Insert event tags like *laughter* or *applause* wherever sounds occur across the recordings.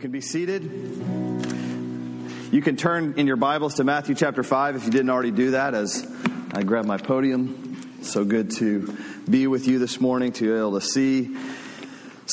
can be seated. You can turn in your Bibles to Matthew chapter 5 if you didn't already do that as I grab my podium. So good to be with you this morning, to be able to see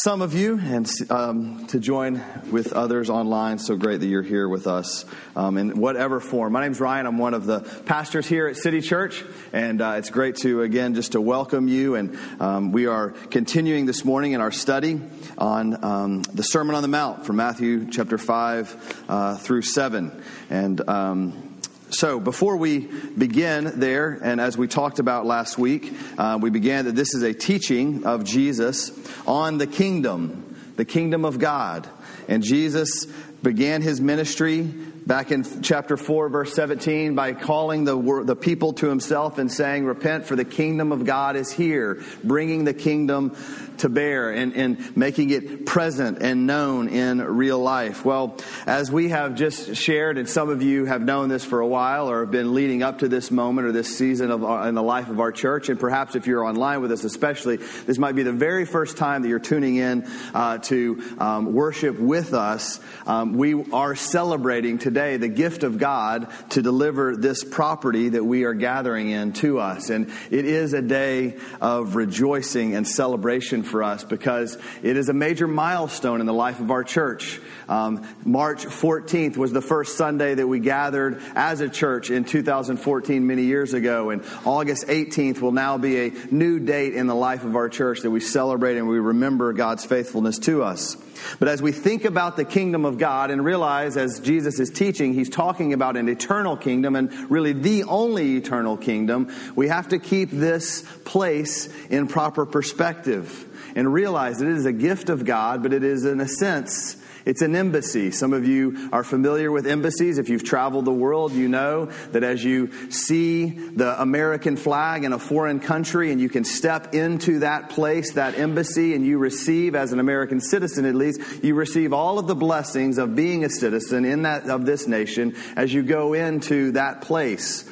some of you and um, to join with others online. So great that you're here with us um, in whatever form. My name's Ryan. I'm one of the pastors here at City Church, and uh, it's great to again just to welcome you. And um, we are continuing this morning in our study on um, the Sermon on the Mount from Matthew chapter five uh, through seven, and. So, before we begin there, and as we talked about last week, uh, we began that this is a teaching of Jesus on the kingdom, the kingdom of God. And Jesus began his ministry back in chapter 4, verse 17, by calling the, the people to himself and saying, Repent, for the kingdom of God is here, bringing the kingdom to bear and, and making it present and known in real life. Well, as we have just shared, and some of you have known this for a while or have been leading up to this moment or this season of our, in the life of our church, and perhaps if you're online with us especially, this might be the very first time that you're tuning in uh, to um, worship with us. Um, we are celebrating today the gift of God to deliver this property that we are gathering in to us. And it is a day of rejoicing and celebration for us because it is a major milestone in the life of our church. Um, March 14th was the first Sunday that we gathered as a church in 2014, many years ago, and August 18th will now be a new date in the life of our church that we celebrate and we remember God's faithfulness to us. But as we think about the kingdom of God and realize as Jesus is teaching, he's talking about an eternal kingdom and really the only eternal kingdom, we have to keep this place in proper perspective and realize that it is a gift of God, but it is, in a sense, it's an embassy. Some of you are familiar with embassies. If you've traveled the world, you know that as you see the American flag in a foreign country and you can step into that place, that embassy, and you receive, as an American citizen at least, you receive all of the blessings of being a citizen in that, of this nation as you go into that place.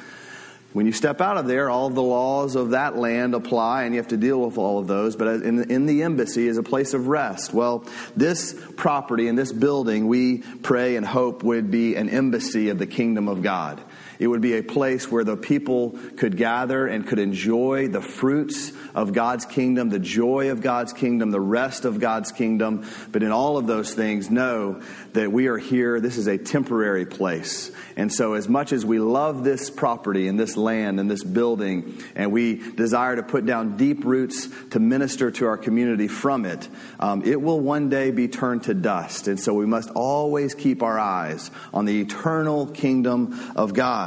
When you step out of there, all of the laws of that land apply, and you have to deal with all of those. But in, in the embassy is a place of rest. Well, this property and this building, we pray and hope would be an embassy of the kingdom of God. It would be a place where the people could gather and could enjoy the fruits of God's kingdom, the joy of God's kingdom, the rest of God's kingdom. But in all of those things, know that we are here. This is a temporary place. And so, as much as we love this property and this land and this building, and we desire to put down deep roots to minister to our community from it, um, it will one day be turned to dust. And so, we must always keep our eyes on the eternal kingdom of God.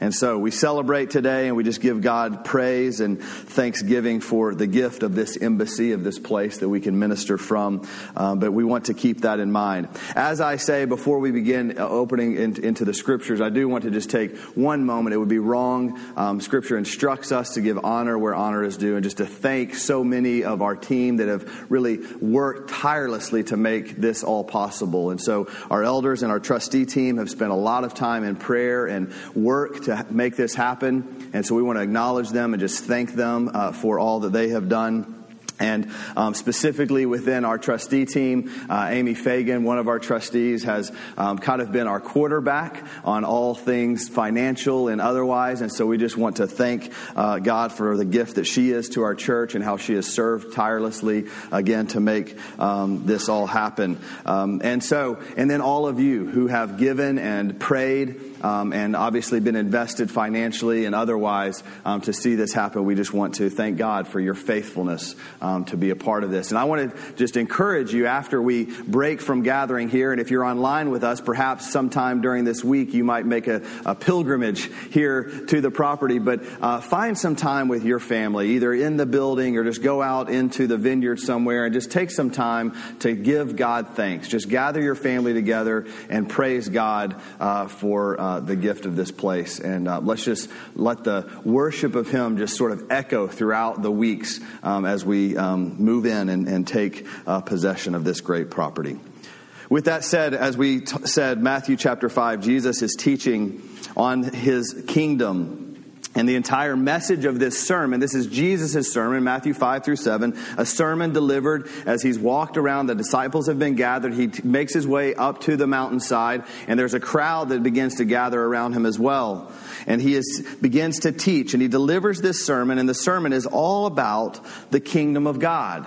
And so we celebrate today and we just give God praise and thanksgiving for the gift of this embassy, of this place that we can minister from. Um, but we want to keep that in mind. As I say, before we begin uh, opening in, into the scriptures, I do want to just take one moment. It would be wrong. Um, scripture instructs us to give honor where honor is due and just to thank so many of our team that have really worked tirelessly to make this all possible. And so our elders and our trustee team have spent a lot of time in prayer and work to make this happen. And so we want to acknowledge them and just thank them uh, for all that they have done. And um, specifically within our trustee team, uh, Amy Fagan, one of our trustees, has um, kind of been our quarterback on all things financial and otherwise. And so we just want to thank uh, God for the gift that she is to our church and how she has served tirelessly again to make um, this all happen. Um, and so, and then all of you who have given and prayed um, and obviously been invested financially and otherwise um, to see this happen. We just want to thank God for your faithfulness um, to be a part of this. And I want to just encourage you after we break from gathering here, and if you're online with us, perhaps sometime during this week you might make a, a pilgrimage here to the property, but uh, find some time with your family, either in the building or just go out into the vineyard somewhere and just take some time to give God thanks. Just gather your family together and praise God uh, for. Uh, the gift of this place. And uh, let's just let the worship of Him just sort of echo throughout the weeks um, as we um, move in and, and take uh, possession of this great property. With that said, as we t- said, Matthew chapter 5, Jesus is teaching on His kingdom And the entire message of this sermon, this is Jesus' sermon, Matthew 5 through 7, a sermon delivered as he's walked around. The disciples have been gathered. He t- makes his way up to the mountainside, and there's a crowd that begins to gather around him as well. And he is, begins to teach, and he delivers this sermon, and the sermon is all about the kingdom of God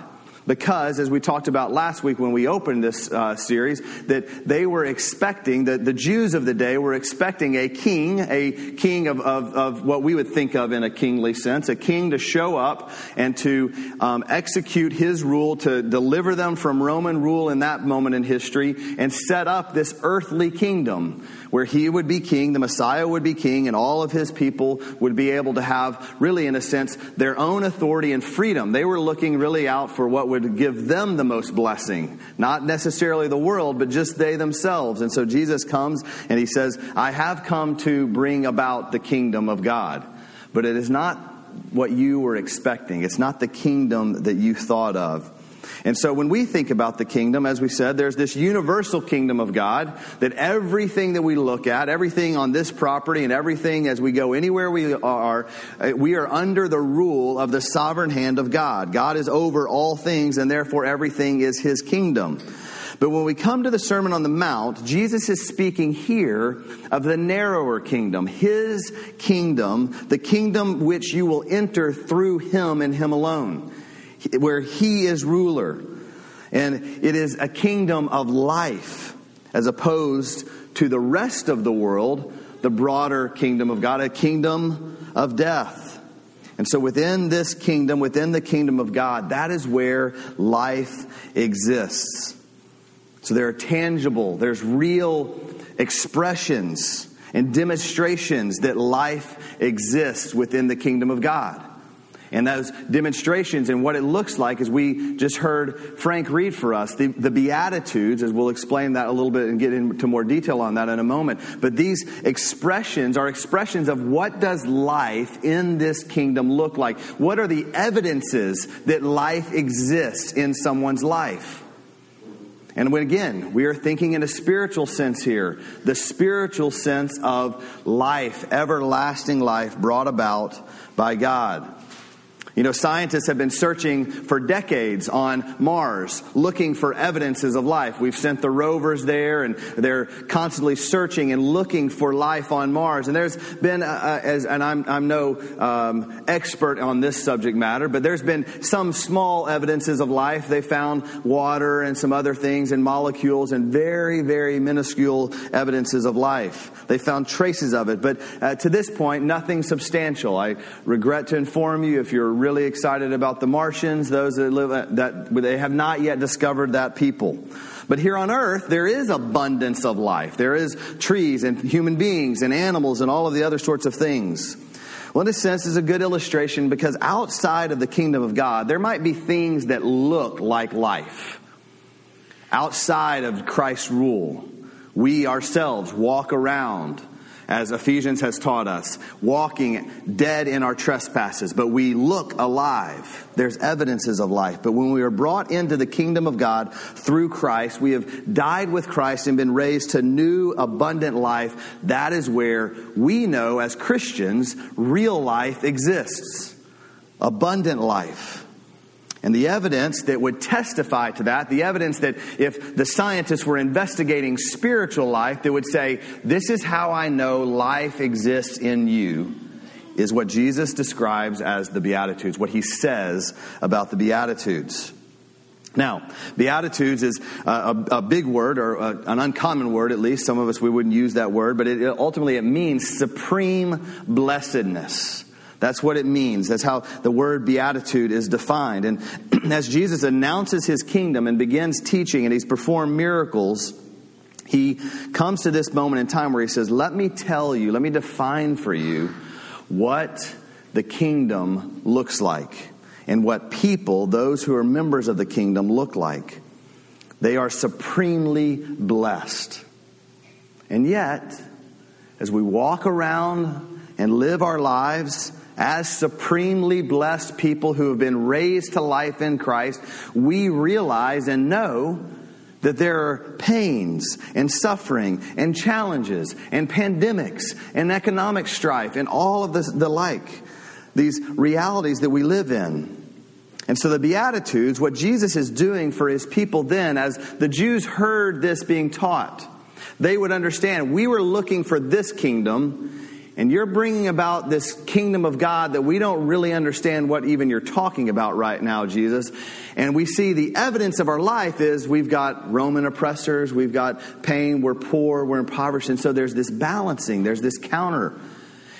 because, as we talked about last week when we opened this uh, series, that they were expecting, that the Jews of the day were expecting a king, a king of, of, of, what we would think of in a kingly sense, a king to show up and to um, execute his rule, to deliver them from Roman rule in that moment in history, and set up this earthly kingdom where he would be king, the Messiah would be king, and all of his people would be able to have, really, in a sense, their own authority and freedom. They were looking really out for what would give them the most blessing. Not necessarily the world, but just they themselves. And so Jesus comes and he says, I have come to bring about the kingdom of God. But it is not what you were expecting. It's not the kingdom that you thought of. And so when we think about the kingdom, as we said, there's this universal kingdom of God that everything that we look at, everything on this property and everything as we go anywhere we are, uh, we are under the rule of the sovereign hand of God. God is over all things and therefore everything is his kingdom. But when we come to the Sermon on the Mount, Jesus is speaking here of the narrower kingdom, his kingdom, the kingdom which you will enter through him and him alone where he is ruler. And it is a kingdom of life as opposed to the rest of the world, the broader kingdom of God, a kingdom of death. And so within this kingdom, within the kingdom of God, that is where life exists. So there are tangible, there's real expressions and demonstrations that life exists within the kingdom of God. And those demonstrations and what it looks like, as we just heard Frank read for us, the, the Beatitudes, as we'll explain that a little bit and get into more detail on that in a moment. But these expressions are expressions of what does life in this kingdom look like? What are the evidences that life exists in someone's life? And when again, we are thinking in a spiritual sense here, the spiritual sense of life, everlasting life brought about by God. You know, scientists have been searching for decades on Mars, looking for evidences of life. We've sent the rovers there, and they're constantly searching and looking for life on Mars. And there's been, uh, uh, as, and I'm, I'm no um, expert on this subject matter, but there's been some small evidences of life. They found water and some other things and molecules and very, very minuscule evidences of life. They found traces of it, but uh, to this point, nothing substantial. I regret to inform you if you're really excited about the Martians, those that live that they have not yet discovered that people. But here on earth, there is abundance of life. There is trees and human beings and animals and all of the other sorts of things. Well, in a sense, is a good illustration because outside of the kingdom of God, there might be things that look like life. Outside of Christ's rule, we ourselves walk around as Ephesians has taught us, walking dead in our trespasses, but we look alive. There's evidences of life. But when we are brought into the kingdom of God through Christ, we have died with Christ and been raised to new, abundant life. That is where we know as Christians real life exists. Abundant life. And the evidence that would testify to that, the evidence that if the scientists were investigating spiritual life, they would say, This is how I know life exists in you, is what Jesus describes as the Beatitudes, what he says about the Beatitudes. Now, Beatitudes is a, a big word, or a, an uncommon word at least. Some of us, we wouldn't use that word, but it, ultimately it means supreme blessedness. That's what it means. That's how the word beatitude is defined. And *clears throat* as Jesus announces his kingdom and begins teaching and he's performed miracles, he comes to this moment in time where he says, Let me tell you, let me define for you what the kingdom looks like and what people, those who are members of the kingdom, look like. They are supremely blessed. And yet, as we walk around and live our lives, as supremely blessed people who have been raised to life in Christ, we realize and know that there are pains and suffering and challenges and pandemics and economic strife and all of this, the like, these realities that we live in. And so the Beatitudes, what Jesus is doing for his people then, as the Jews heard this being taught, they would understand we were looking for this kingdom and you're bringing about this kingdom of God that we don't really understand what even you're talking about right now, Jesus. And we see the evidence of our life is we've got Roman oppressors, we've got pain, we're poor, we're impoverished. And so there's this balancing, there's this counter.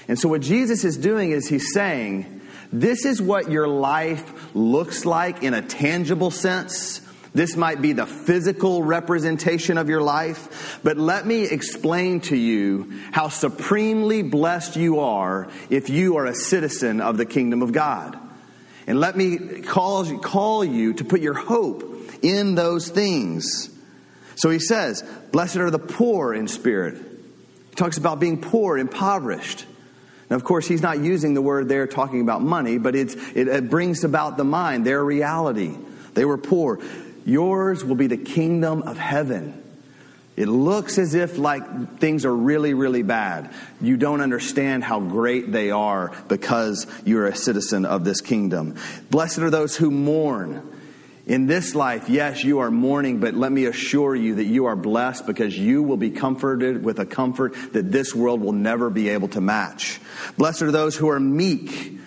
And so what Jesus is doing is he's saying, this is what your life looks like in a tangible sense. This might be the physical representation of your life, but let me explain to you how supremely blessed you are if you are a citizen of the kingdom of God. And let me call, call you to put your hope in those things. So he says, Blessed are the poor in spirit. He talks about being poor, impoverished. Now, of course, he's not using the word there talking about money, but it, it brings about the mind, their reality. They were poor. Yours will be the kingdom of heaven. It looks as if like things are really, really bad. You don't understand how great they are because you're a citizen of this kingdom. Blessed are those who mourn. In this life, yes, you are mourning, but let me assure you that you are blessed because you will be comforted with a comfort that this world will never be able to match. Blessed are those who are meek.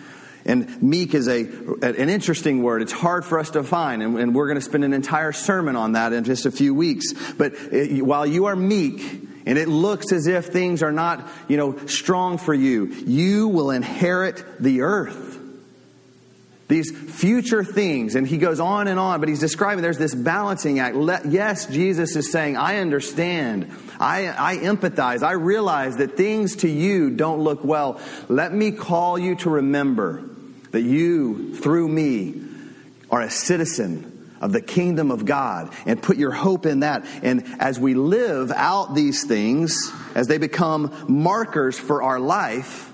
And meek is a, an interesting word. It's hard for us to find, and, and we're going to spend an entire sermon on that in just a few weeks. But it, while you are meek, and it looks as if things are not, you know, strong for you, you will inherit the earth. These future things, and he goes on and on, but he's describing there's this balancing act. Let, yes, Jesus is saying, I understand. I, I empathize. I realize that things to you don't look well. Let me call you to remember that you, through me, are a citizen of the kingdom of God and put your hope in that. And as we live out these things, as they become markers for our life,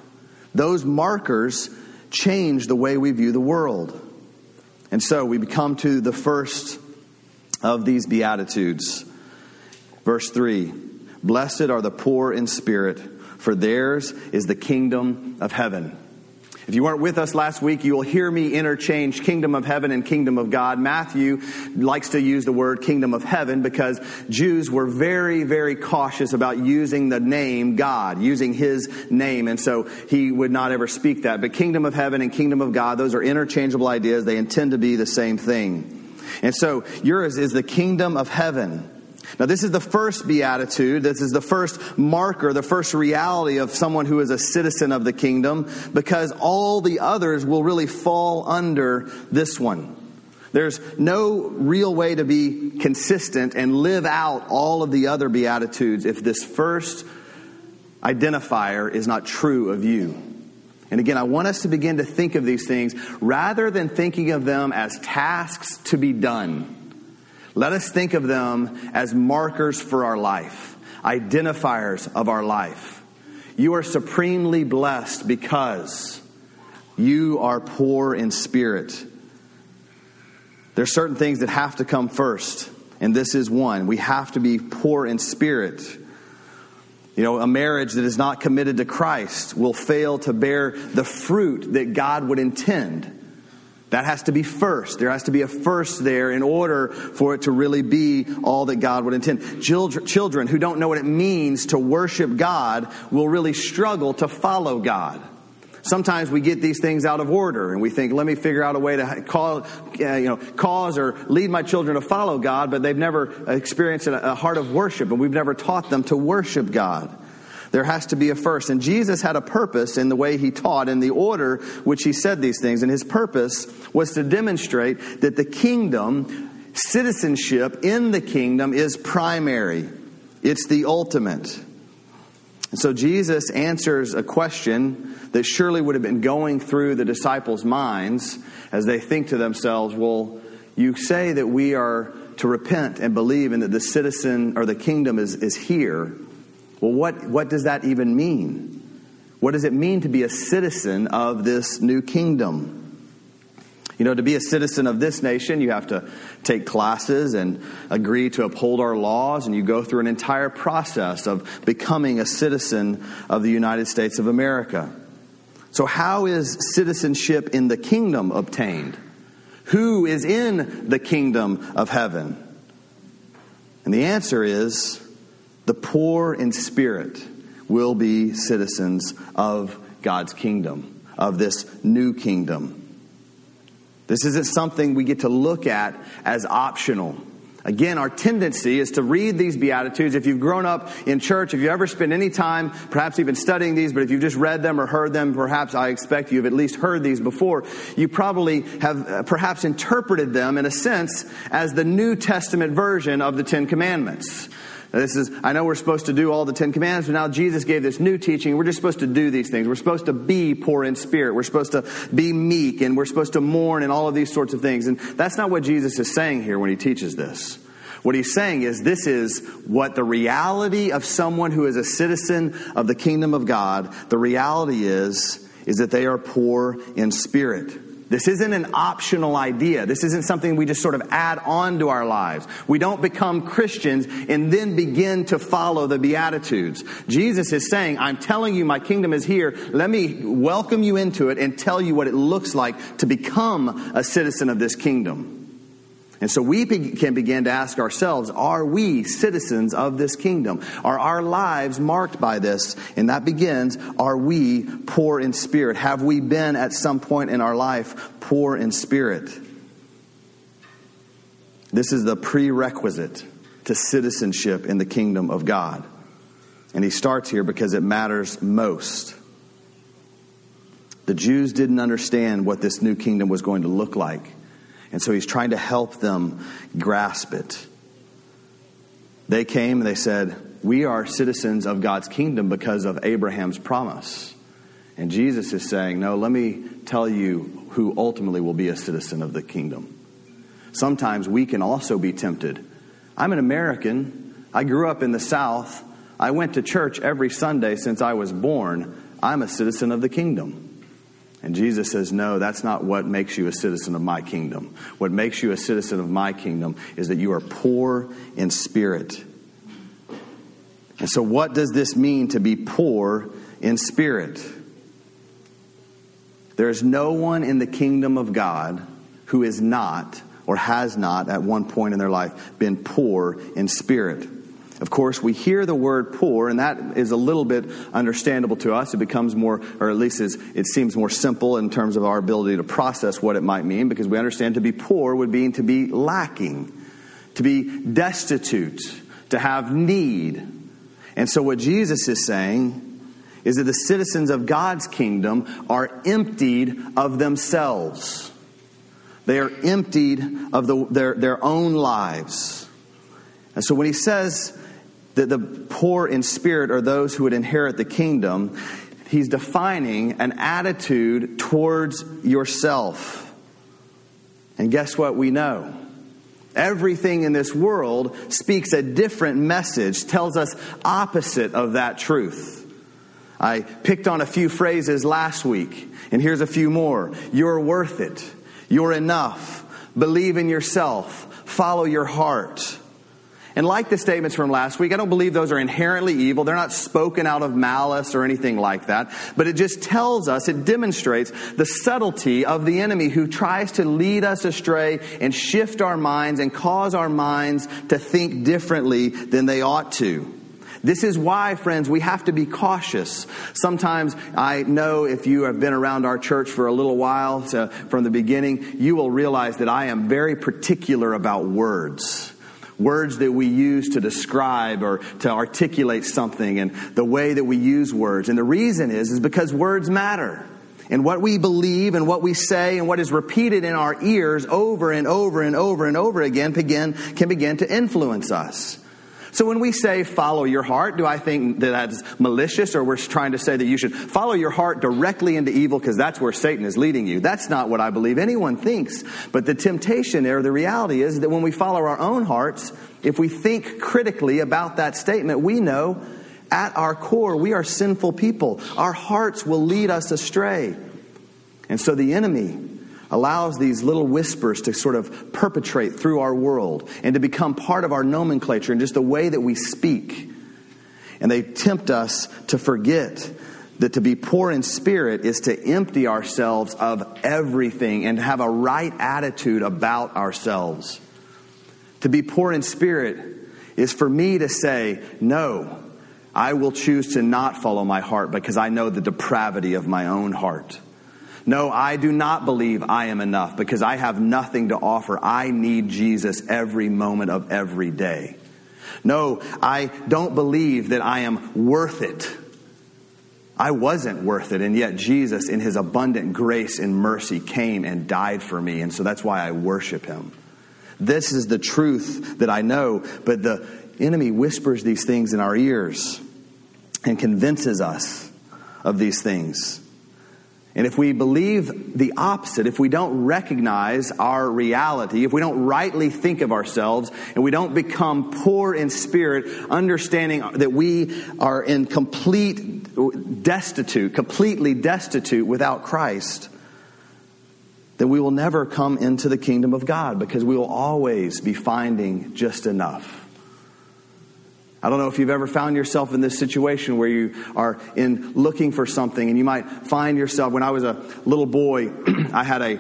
those markers change the way we view the world. And so we come to the first of these Beatitudes. Verse 3 Blessed are the poor in spirit, for theirs is the kingdom of heaven. If you weren't with us last week, you will hear me interchange kingdom of heaven and kingdom of God. Matthew likes to use the word kingdom of heaven because Jews were very, very cautious about using the name God, using his name. And so he would not ever speak that. But kingdom of heaven and kingdom of God, those are interchangeable ideas. They intend to be the same thing. And so yours is the kingdom of heaven. Now, this is the first beatitude. This is the first marker, the first reality of someone who is a citizen of the kingdom, because all the others will really fall under this one. There's no real way to be consistent and live out all of the other beatitudes if this first identifier is not true of you. And again, I want us to begin to think of these things rather than thinking of them as tasks to be done. Let us think of them as markers for our life, identifiers of our life. You are supremely blessed because you are poor in spirit. There are certain things that have to come first, and this is one. We have to be poor in spirit. You know, a marriage that is not committed to Christ will fail to bear the fruit that God would intend. That has to be first. There has to be a first there in order for it to really be all that God would intend. Children who don't know what it means to worship God will really struggle to follow God. Sometimes we get these things out of order and we think, let me figure out a way to call, uh, you know, cause or lead my children to follow God, but they've never experienced a heart of worship and we've never taught them to worship God. There has to be a first. And Jesus had a purpose in the way he taught, in the order which he said these things. And his purpose was to demonstrate that the kingdom, citizenship in the kingdom, is primary, it's the ultimate. And so Jesus answers a question that surely would have been going through the disciples' minds as they think to themselves, well, you say that we are to repent and believe and that the citizen or the kingdom is, is here. Well, what, what does that even mean? What does it mean to be a citizen of this new kingdom? You know, to be a citizen of this nation, you have to take classes and agree to uphold our laws, and you go through an entire process of becoming a citizen of the United States of America. So, how is citizenship in the kingdom obtained? Who is in the kingdom of heaven? And the answer is the poor in spirit will be citizens of God's kingdom, of this new kingdom. This isn't something we get to look at as optional. Again, our tendency is to read these Beatitudes. If you've grown up in church, if you ever spent any time, perhaps even studying these, but if you've just read them or heard them, perhaps I expect you've at least heard these before, you probably have uh, perhaps interpreted them in a sense as the New Testament version of the Ten Commandments. This is, I know we're supposed to do all the Ten Commandments, but now Jesus gave this new teaching. We're just supposed to do these things. We're supposed to be poor in spirit. We're supposed to be meek and we're supposed to mourn and all of these sorts of things. And that's not what Jesus is saying here when he teaches this. What he's saying is this is what the reality of someone who is a citizen of the kingdom of God, the reality is, is that they are poor in spirit. This isn't an optional idea. This isn't something we just sort of add on to our lives. We don't become Christians and then begin to follow the Beatitudes. Jesus is saying, I'm telling you my kingdom is here. Let me welcome you into it and tell you what it looks like to become a citizen of this kingdom. And so we can begin to ask ourselves, are we citizens of this kingdom? Are our lives marked by this? And that begins, are we poor in spirit? Have we been at some point in our life poor in spirit? This is the prerequisite to citizenship in the kingdom of God. And he starts here because it matters most. The Jews didn't understand what this new kingdom was going to look like. And so he's trying to help them grasp it. They came and they said, We are citizens of God's kingdom because of Abraham's promise. And Jesus is saying, No, let me tell you who ultimately will be a citizen of the kingdom. Sometimes we can also be tempted. I'm an American. I grew up in the South. I went to church every Sunday since I was born. I'm a citizen of the kingdom. And Jesus says, No, that's not what makes you a citizen of my kingdom. What makes you a citizen of my kingdom is that you are poor in spirit. And so, what does this mean to be poor in spirit? There is no one in the kingdom of God who is not or has not at one point in their life been poor in spirit. Of course, we hear the word poor, and that is a little bit understandable to us. It becomes more, or at least it seems more simple in terms of our ability to process what it might mean, because we understand to be poor would mean to be lacking, to be destitute, to have need. And so, what Jesus is saying is that the citizens of God's kingdom are emptied of themselves. They are emptied of the, their, their own lives. And so when he says that the poor in spirit are those who would inherit the kingdom, he's defining an attitude towards yourself. And guess what we know? Everything in this world speaks a different message, tells us opposite of that truth. I picked on a few phrases last week, and here's a few more. You're worth it. You're enough. Believe in yourself. Follow your heart. And like the statements from last week, I don't believe those are inherently evil. They're not spoken out of malice or anything like that. But it just tells us, it demonstrates the subtlety of the enemy who tries to lead us astray and shift our minds and cause our minds to think differently than they ought to. This is why, friends, we have to be cautious. Sometimes I know if you have been around our church for a little while to, from the beginning, you will realize that I am very particular about words words that we use to describe or to articulate something and the way that we use words. And the reason is, is because words matter. And what we believe and what we say and what is repeated in our ears over and over and over and over again begin, can begin to influence us. So when we say follow your heart, do I think that that's malicious or we're trying to say that you should follow your heart directly into evil because that's where Satan is leading you? That's not what I believe anyone thinks. But the temptation there, the reality is that when we follow our own hearts, if we think critically about that statement, we know at our core we are sinful people. Our hearts will lead us astray. And so the enemy allows these little whispers to sort of perpetrate through our world and to become part of our nomenclature and just the way that we speak. And they tempt us to forget that to be poor in spirit is to empty ourselves of everything and have a right attitude about ourselves. To be poor in spirit is for me to say, no, I will choose to not follow my heart because I know the depravity of my own heart. No, I do not believe I am enough because I have nothing to offer. I need Jesus every moment of every day. No, I don't believe that I am worth it. I wasn't worth it, and yet Jesus, in his abundant grace and mercy, came and died for me, and so that's why I worship him. This is the truth that I know, but the enemy whispers these things in our ears and convinces us of these things. And if we believe the opposite, if we don't recognize our reality, if we don't rightly think of ourselves, and we don't become poor in spirit, understanding that we are in complete destitute, completely destitute without Christ, then we will never come into the kingdom of God because we will always be finding just enough. I don't know if you've ever found yourself in this situation where you are in looking for something and you might find yourself when I was a little boy *clears throat* I had a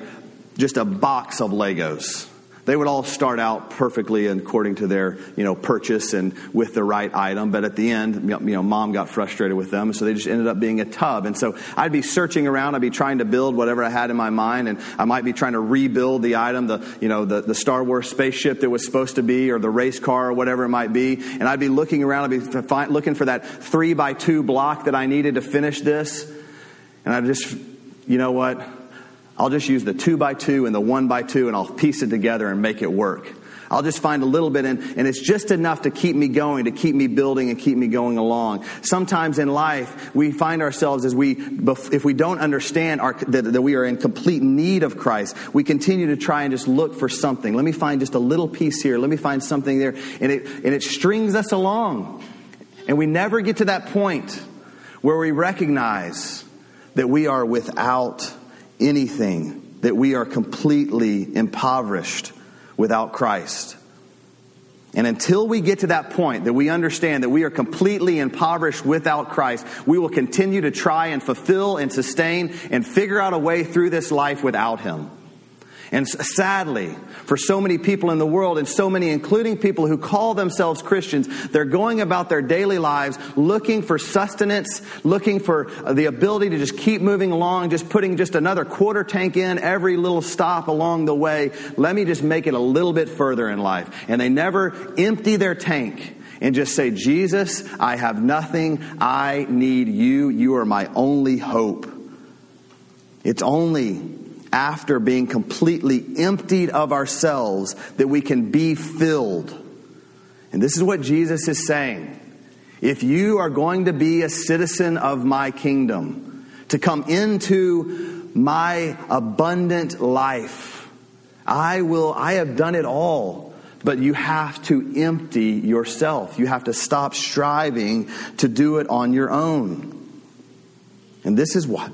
just a box of Legos they would all start out perfectly according to their you know purchase and with the right item but at the end you know mom got frustrated with them so they just ended up being a tub. And so i'd be searching around i'd be trying to build whatever i had in my mind and i might be trying to rebuild the item the you know the, the star wars spaceship that was supposed to be or the race car or whatever it might be. And i'd be looking around i'd be find, looking for that three by two block that i needed to finish this. And i just you know what I'll just use the two by two and the one by two and I'll piece it together and make it work. I'll just find a little bit and, and it's just enough to keep me going, to keep me building and keep me going along. Sometimes in life, we find ourselves as we, if we don't understand our, that, that we are in complete need of Christ, we continue to try and just look for something. Let me find just a little piece here. Let me find something there. And it, and it strings us along. And we never get to that point where we recognize that we are without anything, that we are completely impoverished without Christ. And until we get to that point that we understand that we are completely impoverished without Christ, we will continue to try and fulfill and sustain and figure out a way through this life without Him. And sadly, for so many people in the world, and so many, including people who call themselves Christians, they're going about their daily lives looking for sustenance, looking for uh, the ability to just keep moving along, just putting just another quarter tank in every little stop along the way. Let me just make it a little bit further in life. And they never empty their tank and just say, Jesus, I have nothing. I need you. You are my only hope. It's only after being completely emptied of ourselves that we can be filled. And this is what Jesus is saying. If you are going to be a citizen of my kingdom, to come into my abundant life, I will, I have done it all. But you have to empty yourself. You have to stop striving to do it on your own. And this is why,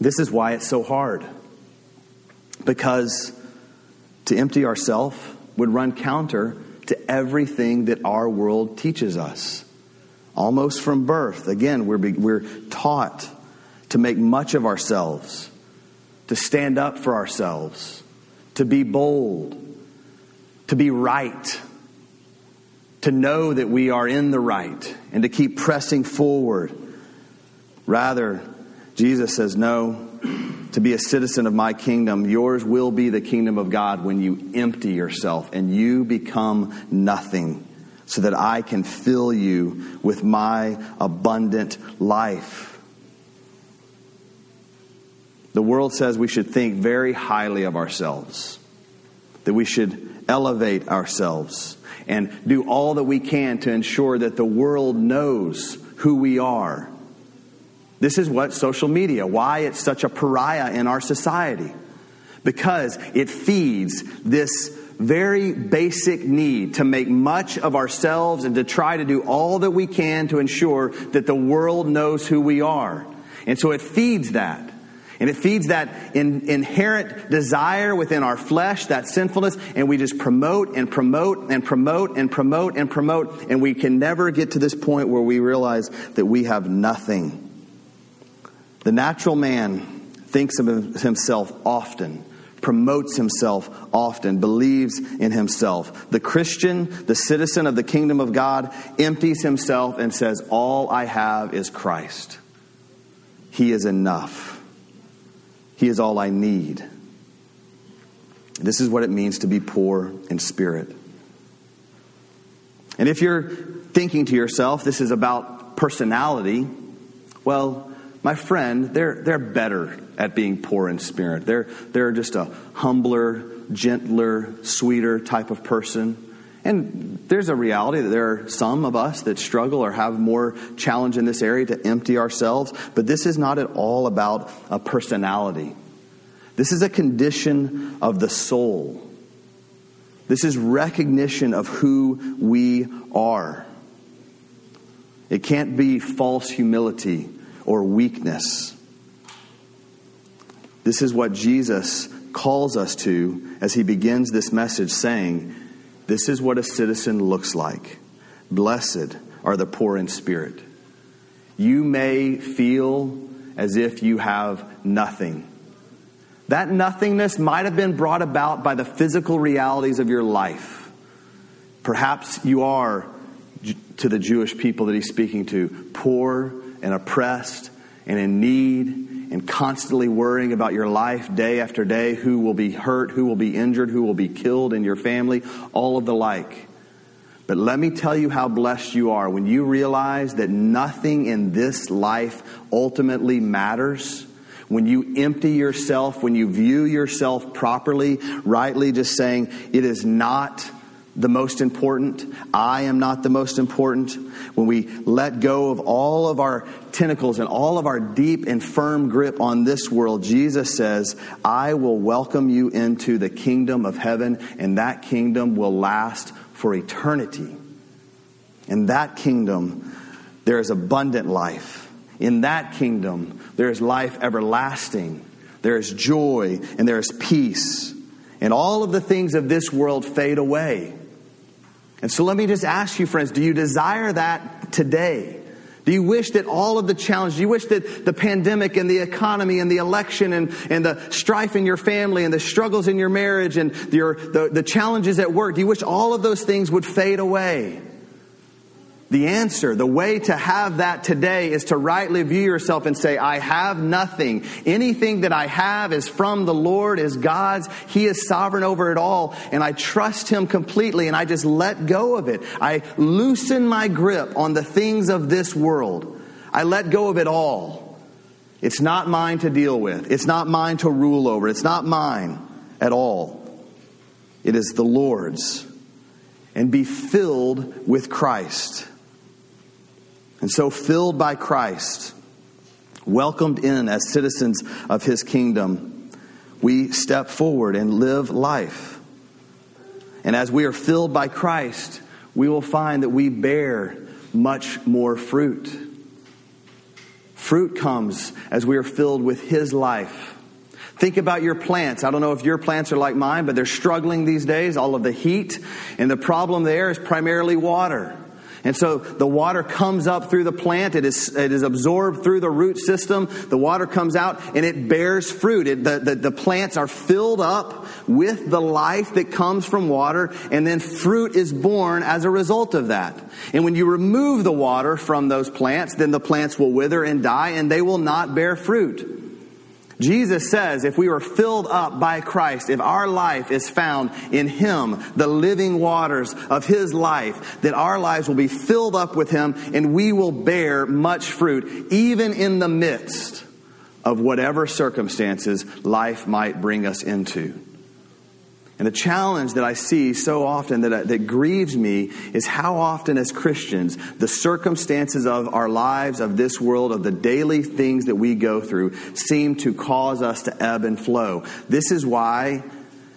this is why it's so hard because to empty ourselves would run counter to everything that our world teaches us. Almost from birth, again, we're, we're taught to make much of ourselves, to stand up for ourselves, to be bold, to be right, to know that we are in the right, and to keep pressing forward. Rather, Jesus says, No, to be a citizen of my kingdom, yours will be the kingdom of God when you empty yourself and you become nothing so that I can fill you with my abundant life. The world says we should think very highly of ourselves, that we should elevate ourselves and do all that we can to ensure that the world knows who we are this is what social media, why it's such a pariah in our society. Because it feeds this very basic need to make much of ourselves and to try to do all that we can to ensure that the world knows who we are. And so it feeds that. And it feeds that in, inherent desire within our flesh, that sinfulness, and we just promote and promote and promote and promote and promote, and we can never get to this point where we realize that we have nothing. The natural man thinks of himself often, promotes himself often, believes in himself. The Christian, the citizen of the kingdom of God, empties himself and says, All I have is Christ. He is enough. He is all I need. This is what it means to be poor in spirit. And if you're thinking to yourself, this is about personality, well, my friend, they're, they're better at being poor in spirit. They're, they're just a humbler, gentler, sweeter type of person. And there's a reality that there are some of us that struggle or have more challenge in this area to empty ourselves, but this is not at all about a personality. This is a condition of the soul. This is recognition of who we are. It can't be false humility or weakness. This is what Jesus calls us to as he begins this message, saying, this is what a citizen looks like. Blessed are the poor in spirit. You may feel as if you have nothing. That nothingness might have been brought about by the physical realities of your life. Perhaps you are, to the Jewish people that he's speaking to, poor and oppressed and in need and constantly worrying about your life day after day who will be hurt, who will be injured, who will be killed in your family, all of the like. But let me tell you how blessed you are when you realize that nothing in this life ultimately matters. When you empty yourself, when you view yourself properly, rightly, just saying, it is not the most important. I am not the most important. When we let go of all of our tentacles and all of our deep and firm grip on this world, Jesus says, I will welcome you into the kingdom of heaven, and that kingdom will last for eternity. In that kingdom, there is abundant life. In that kingdom, there is life everlasting. There is joy and there is peace. And all of the things of this world fade away. And so let me just ask you, friends, do you desire that today? Do you wish that all of the challenges, do you wish that the pandemic and the economy and the election and, and the strife in your family and the struggles in your marriage and your, the, the challenges at work, do you wish all of those things would fade away? The answer, the way to have that today is to rightly view yourself and say, I have nothing. Anything that I have is from the Lord, is God's. He is sovereign over it all, and I trust Him completely, and I just let go of it. I loosen my grip on the things of this world. I let go of it all. It's not mine to deal with. It's not mine to rule over. It's not mine at all. It is the Lord's. And be filled with Christ. And so, filled by Christ, welcomed in as citizens of his kingdom, we step forward and live life. And as we are filled by Christ, we will find that we bear much more fruit. Fruit comes as we are filled with his life. Think about your plants. I don't know if your plants are like mine, but they're struggling these days, all of the heat. And the problem there is primarily water. And so the water comes up through the plant. It is, it is absorbed through the root system. The water comes out and it bears fruit. It, the, the, the plants are filled up with the life that comes from water and then fruit is born as a result of that. And when you remove the water from those plants, then the plants will wither and die and they will not bear fruit. Jesus says if we are filled up by Christ, if our life is found in Him, the living waters of His life, that our lives will be filled up with Him and we will bear much fruit, even in the midst of whatever circumstances life might bring us into. And the challenge that I see so often that, uh, that grieves me is how often, as Christians, the circumstances of our lives, of this world, of the daily things that we go through, seem to cause us to ebb and flow. This is why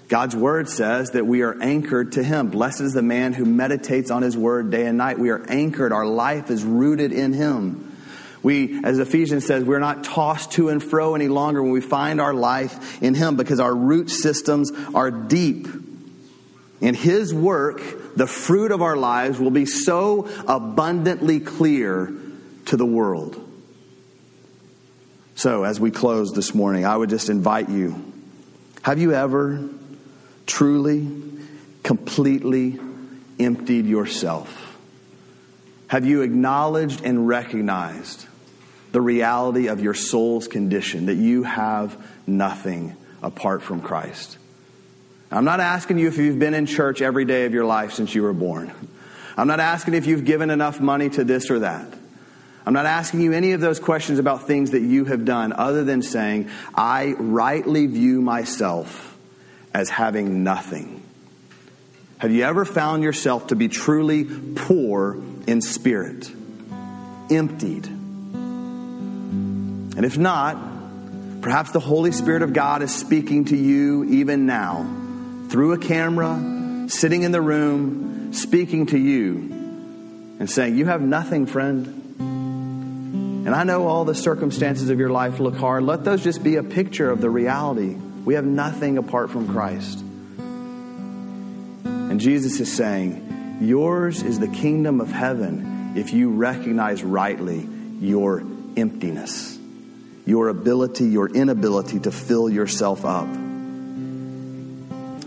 God's word says that we are anchored to Him. Blessed is the man who meditates on His word day and night. We are anchored. Our life is rooted in Him. We, as Ephesians says, we're not tossed to and fro any longer when we find our life in Him because our root systems are deep. In His work, the fruit of our lives will be so abundantly clear to the world. So, as we close this morning, I would just invite you have you ever truly, completely emptied yourself? Have you acknowledged and recognized the reality of your soul's condition, that you have nothing apart from Christ? I'm not asking you if you've been in church every day of your life since you were born. I'm not asking if you've given enough money to this or that. I'm not asking you any of those questions about things that you have done other than saying, I rightly view myself as having nothing. Have you ever found yourself to be truly poor in spirit, emptied? And if not, perhaps the Holy Spirit of God is speaking to you even now through a camera, sitting in the room, speaking to you and saying, You have nothing, friend. And I know all the circumstances of your life look hard. Let those just be a picture of the reality. We have nothing apart from Christ. And Jesus is saying, Yours is the kingdom of heaven if you recognize rightly your emptiness, your ability, your inability to fill yourself up.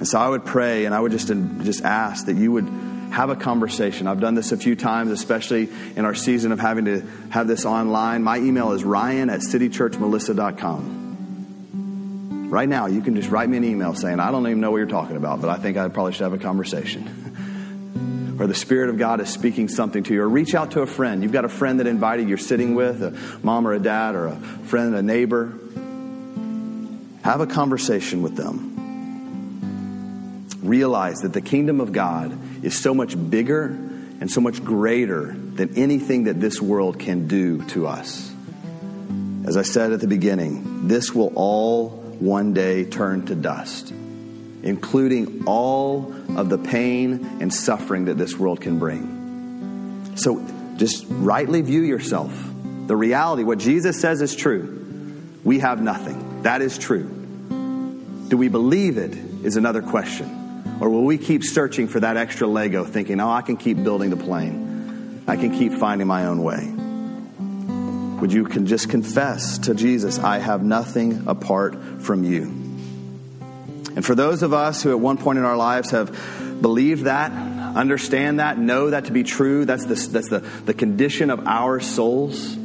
And so I would pray and I would just, just ask that you would have a conversation. I've done this a few times, especially in our season of having to have this online. My email is ryan at citychurchmelissa.com. Right now, you can just write me an email saying, I don't even know what you're talking about, but I think I probably should have a conversation. Or the Spirit of God is speaking something to you. Or reach out to a friend. You've got a friend that invited you're sitting with, a mom or a dad, or a friend, a neighbor. Have a conversation with them. Realize that the kingdom of God is so much bigger and so much greater than anything that this world can do to us. As I said at the beginning, this will all one day turn to dust, including all of the pain and suffering that this world can bring. So just rightly view yourself. The reality, what Jesus says is true. We have nothing. That is true. Do we believe it is another question. Or will we keep searching for that extra Lego, thinking, oh, I can keep building the plane? I can keep finding my own way? Would you can just confess to Jesus, I have nothing apart from you? And for those of us who at one point in our lives have believed that, understand that, know that to be true, that's, the, that's the, the condition of our souls,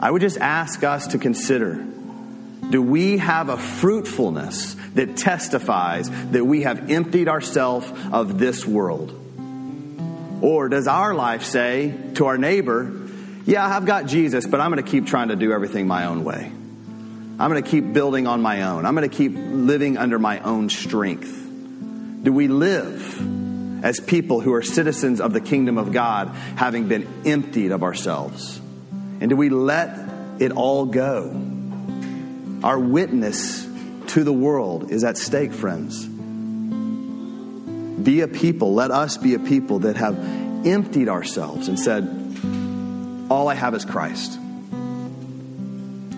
I would just ask us to consider do we have a fruitfulness that testifies that we have emptied ourselves of this world? Or does our life say to our neighbor, Yeah, I've got Jesus, but I'm going to keep trying to do everything my own way? I'm going to keep building on my own. I'm going to keep living under my own strength. Do we live as people who are citizens of the kingdom of God, having been emptied of ourselves? And do we let it all go? Our witness to the world is at stake, friends. Be a people, let us be a people that have emptied ourselves and said, All I have is Christ.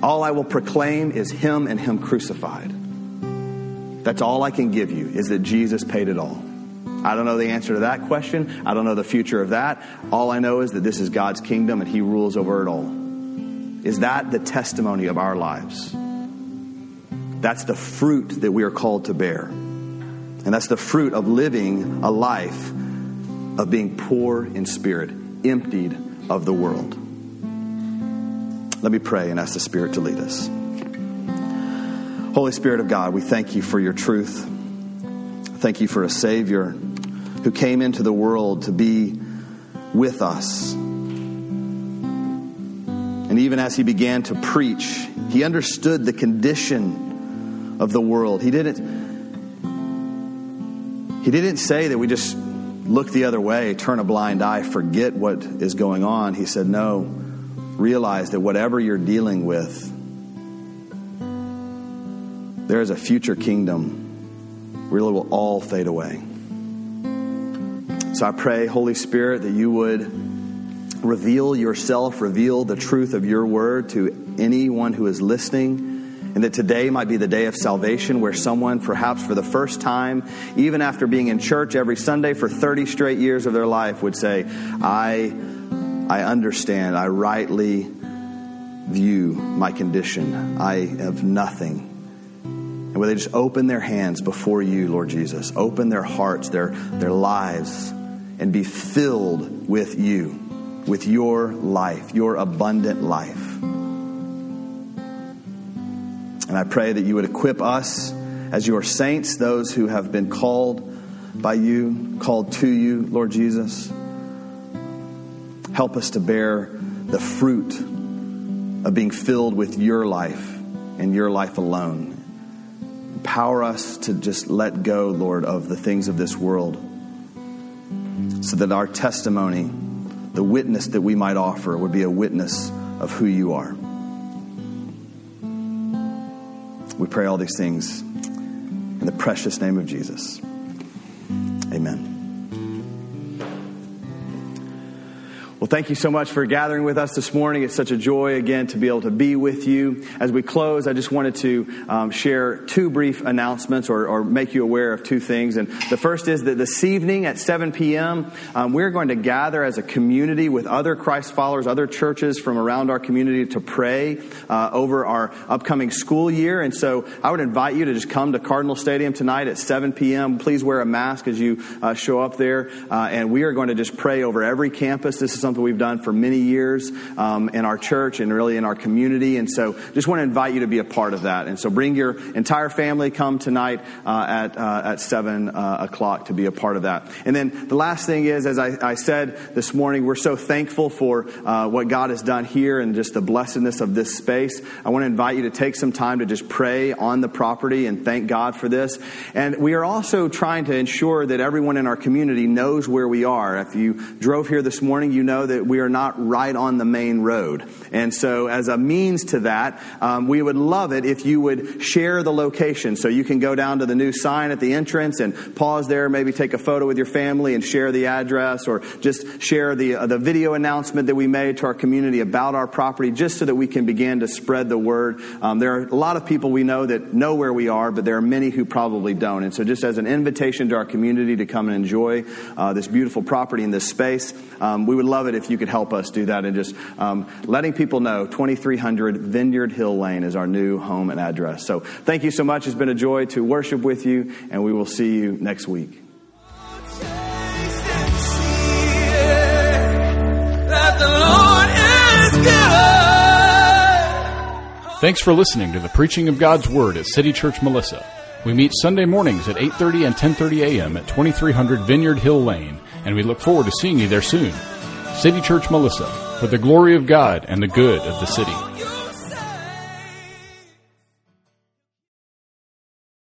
All I will proclaim is Him and Him crucified. That's all I can give you, is that Jesus paid it all. I don't know the answer to that question. I don't know the future of that. All I know is that this is God's kingdom and He rules over it all. Is that the testimony of our lives? That's the fruit that we are called to bear. And that's the fruit of living a life of being poor in spirit, emptied of the world. Let me pray and ask the Spirit to lead us. Holy Spirit of God, we thank you for your truth. Thank you for a Savior who came into the world to be with us. And even as he began to preach, he understood the condition of the world. He didn't He didn't say that we just look the other way, turn a blind eye, forget what is going on. He said, "No, realize that whatever you're dealing with, there is a future kingdom where it will all fade away." So I pray, Holy Spirit, that you would reveal yourself, reveal the truth of your word to anyone who is listening. And that today might be the day of salvation where someone, perhaps for the first time, even after being in church every Sunday for 30 straight years of their life, would say, I, I understand, I rightly view my condition. I have nothing. And where they just open their hands before you, Lord Jesus, open their hearts, their, their lives, and be filled with you with your life, your abundant life. And I pray that you would equip us as your saints, those who have been called by you, called to you, Lord Jesus. Help us to bear the fruit of being filled with your life and your life alone. Empower us to just let go, Lord, of the things of this world so that our testimony the witness that we might offer would be a witness of who you are. We pray all these things in the precious name of Jesus. Amen. Well, thank you so much for gathering with us this morning. It's such a joy again to be able to be with you. As we close, I just wanted to um, share two brief announcements or, or, make you aware of two things. And the first is that this evening at 7 p.m., um, we're going to gather as a community with other Christ followers, other churches from around our community to pray uh, over our upcoming school year. And so I would invite you to just come to Cardinal Stadium tonight at 7 p.m. Please wear a mask as you uh, show up there. Uh, and we are going to just pray over every campus. This is something something we've done for many years um, in our church and really in our community. And so just want to invite you to be a part of that. And so bring your entire family, come tonight uh, at, uh, at 7 uh, o'clock to be a part of that. And then the last thing is, as I, I said this morning, we're so thankful for uh, what God has done here and just the blessedness of this space. I want to invite you to take some time to just pray on the property and thank God for this. And we are also trying to ensure that everyone in our community knows where we are. If you drove here this morning, you know that we are not right on the main road. And so, as a means to that, um, we would love it if you would share the location. So you can go down to the new sign at the entrance and pause there, maybe take a photo with your family and share the address, or just share the uh, the video announcement that we made to our community about our property, just so that we can begin to spread the word. Um, there are a lot of people we know that know where we are, but there are many who probably don't. And so, just as an invitation to our community to come and enjoy uh, this beautiful property in this space, um, we would love it if you could help us do that and just um, letting people know 2300 Vineyard Hill Lane is our new home and address. So thank you so much. It's been a joy to worship with you, and we will see you next week. Thanks for listening to the preaching of God's Word at City Church Melissa. We meet Sunday mornings at 8:30 and 10:30 a.m. at 2300 Vineyard Hill Lane, and we look forward to seeing you there soon. City Church Melissa, for the glory of God and the good of the city.